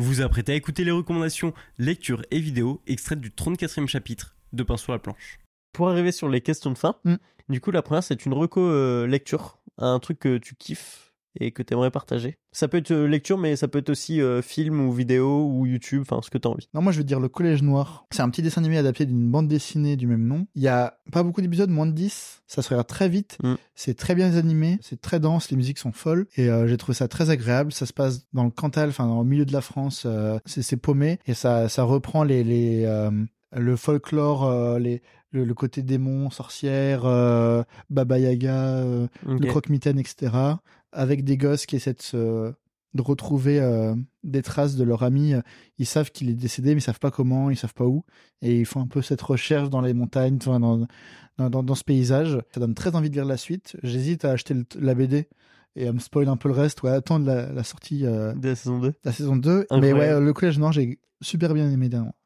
Vous vous apprêtez à écouter les recommandations lecture et vidéo extraites du 34e chapitre de Pain sur la planche. Pour arriver sur les questions de fin, Mm. du coup la première c'est une reco euh, lecture, un truc que tu kiffes et que tu aimerais partager. Ça peut être euh, lecture mais ça peut être aussi euh, film ou vidéo ou YouTube, enfin ce que tu as envie. Non, moi je veux dire Le Collège Noir. C'est un petit dessin animé adapté d'une bande dessinée du même nom. Il y a pas beaucoup d'épisodes, moins de 10. Ça se regarde très vite. Mm. C'est très bien animé. C'est très dense. Les musiques sont folles. Et euh, j'ai trouvé ça très agréable. Ça se passe dans le Cantal, enfin dans le milieu de la France. euh, c'est paumé. Et ça, ça reprend les, les, le folklore, les, le, le côté démon, sorcière, Baba Yaga, le croque-mitaine, etc. Avec des gosses qui essaient de se de retrouver euh, des traces de leur ami. Ils savent qu'il est décédé, mais ils savent pas comment, ils savent pas où, et ils font un peu cette recherche dans les montagnes, enfin, dans, dans, dans, dans ce paysage. Ça donne très envie de lire la suite. J'hésite à acheter le- la BD et à me spoil un peu le reste, ou à attendre la, la sortie euh, de la saison 2. la saison 2. Mais ouais, le collège noir, j'ai super bien aimé dernièrement.